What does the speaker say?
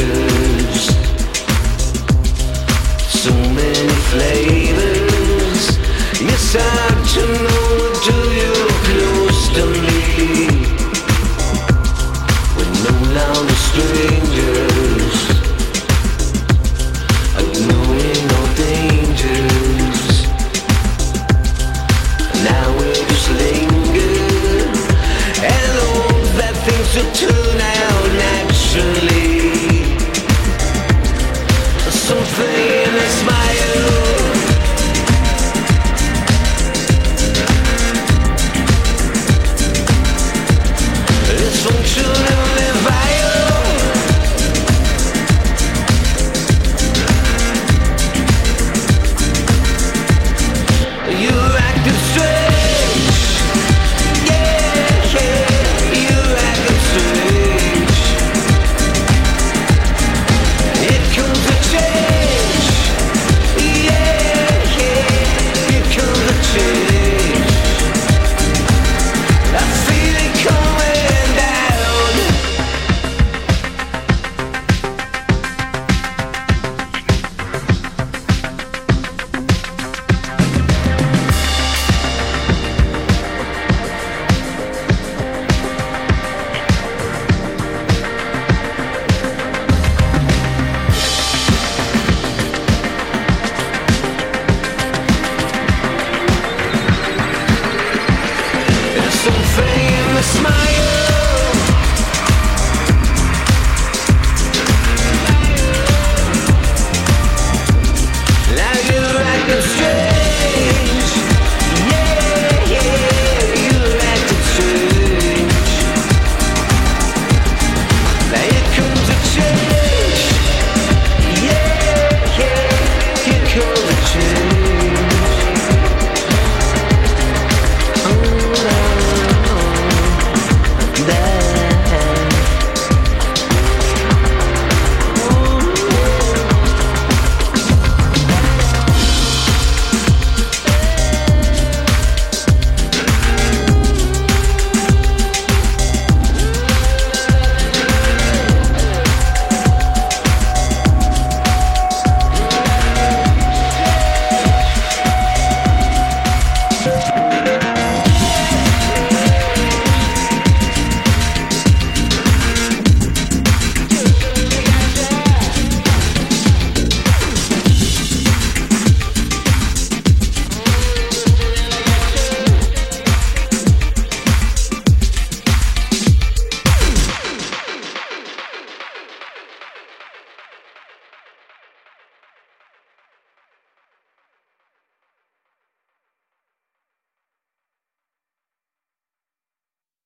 pictures, so many flavors. It's hard to know what do you close to me. We're no longer strangers. Ignoring all dangers. Now we just linger and hope that things will turn. something.